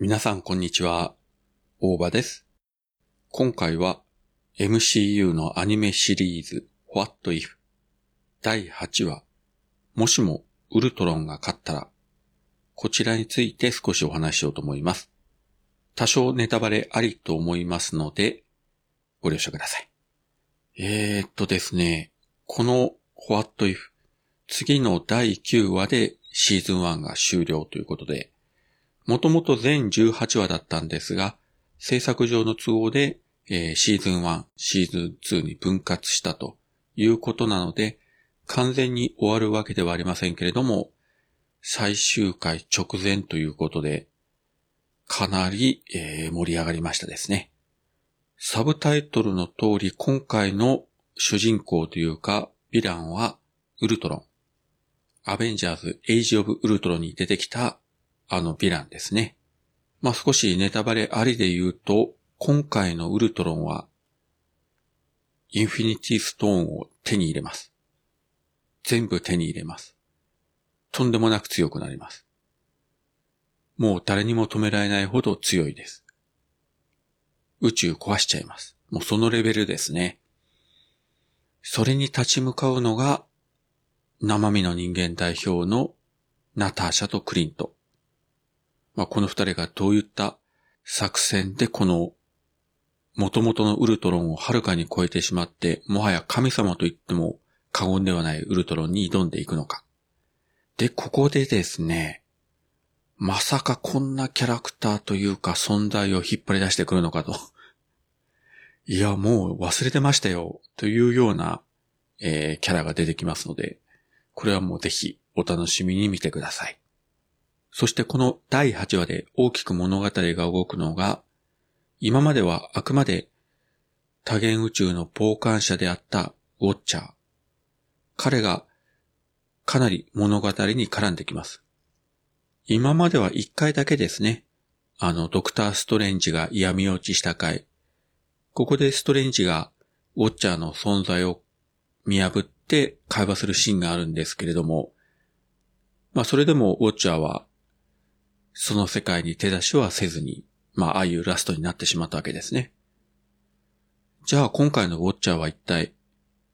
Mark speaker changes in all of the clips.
Speaker 1: 皆さんこんにちは。大場です。今回は MCU のアニメシリーズ What If 第8話もしもウルトロンが勝ったらこちらについて少しお話ししようと思います。多少ネタバレありと思いますのでご了承ください。えー、っとですね、この What If 次の第9話でシーズン1が終了ということで、もともと全18話だったんですが、制作上の都合で、えー、シーズン1、シーズン2に分割したということなので、完全に終わるわけではありませんけれども、最終回直前ということで、かなり、えー、盛り上がりましたですね。サブタイトルの通り今回の主人公というか、ヴィランはウルトロン。アベンジャーズ・エイジ・オブ・ウルトロンに出てきたあのヴィランですね。まあ、少しネタバレありで言うと、今回のウルトロンは、インフィニティストーンを手に入れます。全部手に入れます。とんでもなく強くなります。もう誰にも止められないほど強いです。宇宙壊しちゃいます。もうそのレベルですね。それに立ち向かうのが、生身の人間代表のナターシャとクリント。まあ、この二人がどういった作戦でこの元々のウルトロンをはるかに超えてしまって、もはや神様と言っても過言ではないウルトロンに挑んでいくのか。で、ここでですね、まさかこんなキャラクターというか存在を引っ張り出してくるのかと。いや、もう忘れてましたよ。というような、えー、キャラが出てきますので、これはもうぜひお楽しみに見てください。そしてこの第8話で大きく物語が動くのが、今まではあくまで多元宇宙の傍観者であったウォッチャー。彼がかなり物語に絡んできます。今までは一回だけですね。あの、ドクター・ストレンジが嫌味落ちした回。ここでストレンジがウォッチャーの存在を見破って会話するシーンがあるんですけれども、まあそれでもウォッチャーはその世界に手出しはせずに、まあ、ああいうラストになってしまったわけですね。じゃあ今回のウォッチャーは一体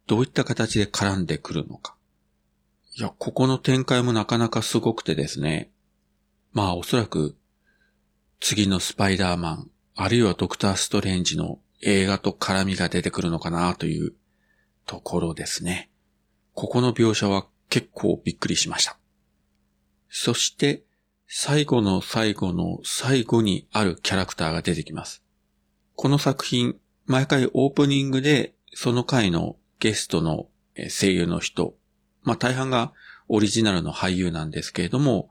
Speaker 1: どういった形で絡んでくるのか。いや、ここの展開もなかなかすごくてですね。まあおそらく次のスパイダーマン、あるいはドクターストレンジの映画と絡みが出てくるのかなというところですね。ここの描写は結構びっくりしました。そして、最後の最後の最後にあるキャラクターが出てきます。この作品、毎回オープニングでその回のゲストの声優の人、まあ大半がオリジナルの俳優なんですけれども、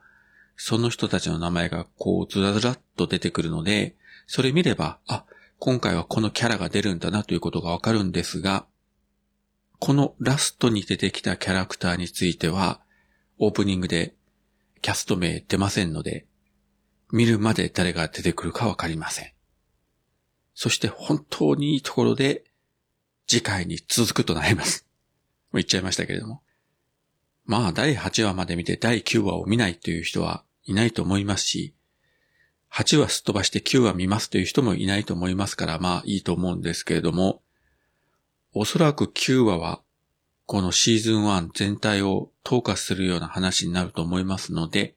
Speaker 1: その人たちの名前がこうずらずらっと出てくるので、それ見れば、あ、今回はこのキャラが出るんだなということがわかるんですが、このラストに出てきたキャラクターについては、オープニングでキャスト名出ませんので、見るまで誰が出てくるかわかりません。そして本当にいいところで次回に続くとなります。もう言っちゃいましたけれども。まあ第8話まで見て第9話を見ないという人はいないと思いますし、8話すっ飛ばして9話見ますという人もいないと思いますからまあいいと思うんですけれども、おそらく9話はこのシーズン1全体を統括するような話になると思いますので、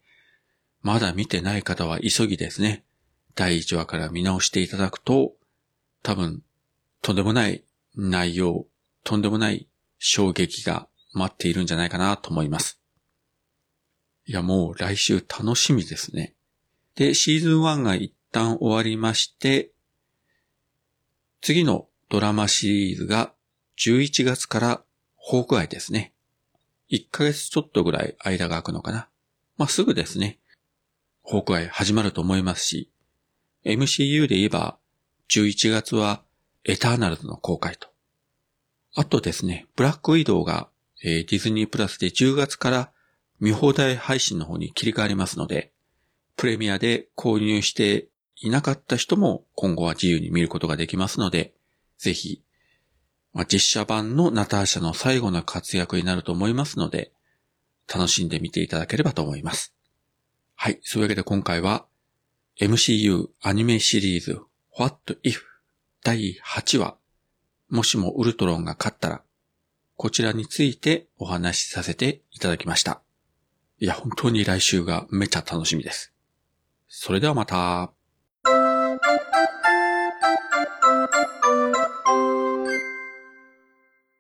Speaker 1: まだ見てない方は急ぎですね。第1話から見直していただくと、多分、とんでもない内容、とんでもない衝撃が待っているんじゃないかなと思います。いや、もう来週楽しみですね。で、シーズン1が一旦終わりまして、次のドラマシリーズが11月からホークアイですね。1ヶ月ちょっとぐらい間が空くのかな。まあ、すぐですね。ホークアイ始まると思いますし、MCU で言えば、11月はエターナルズの公開と。あとですね、ブラックウィドウが、えー、ディズニープラスで10月から見放題配信の方に切り替わりますので、プレミアで購入していなかった人も今後は自由に見ることができますので、ぜひまあ、実写版のナターシャの最後の活躍になると思いますので、楽しんでみていただければと思います。はい。そういうわけで今回は、MCU アニメシリーズ What If 第8話もしもウルトロンが勝ったらこちらについてお話しさせていただきました。いや、本当に来週がめちゃ楽しみです。それではまた。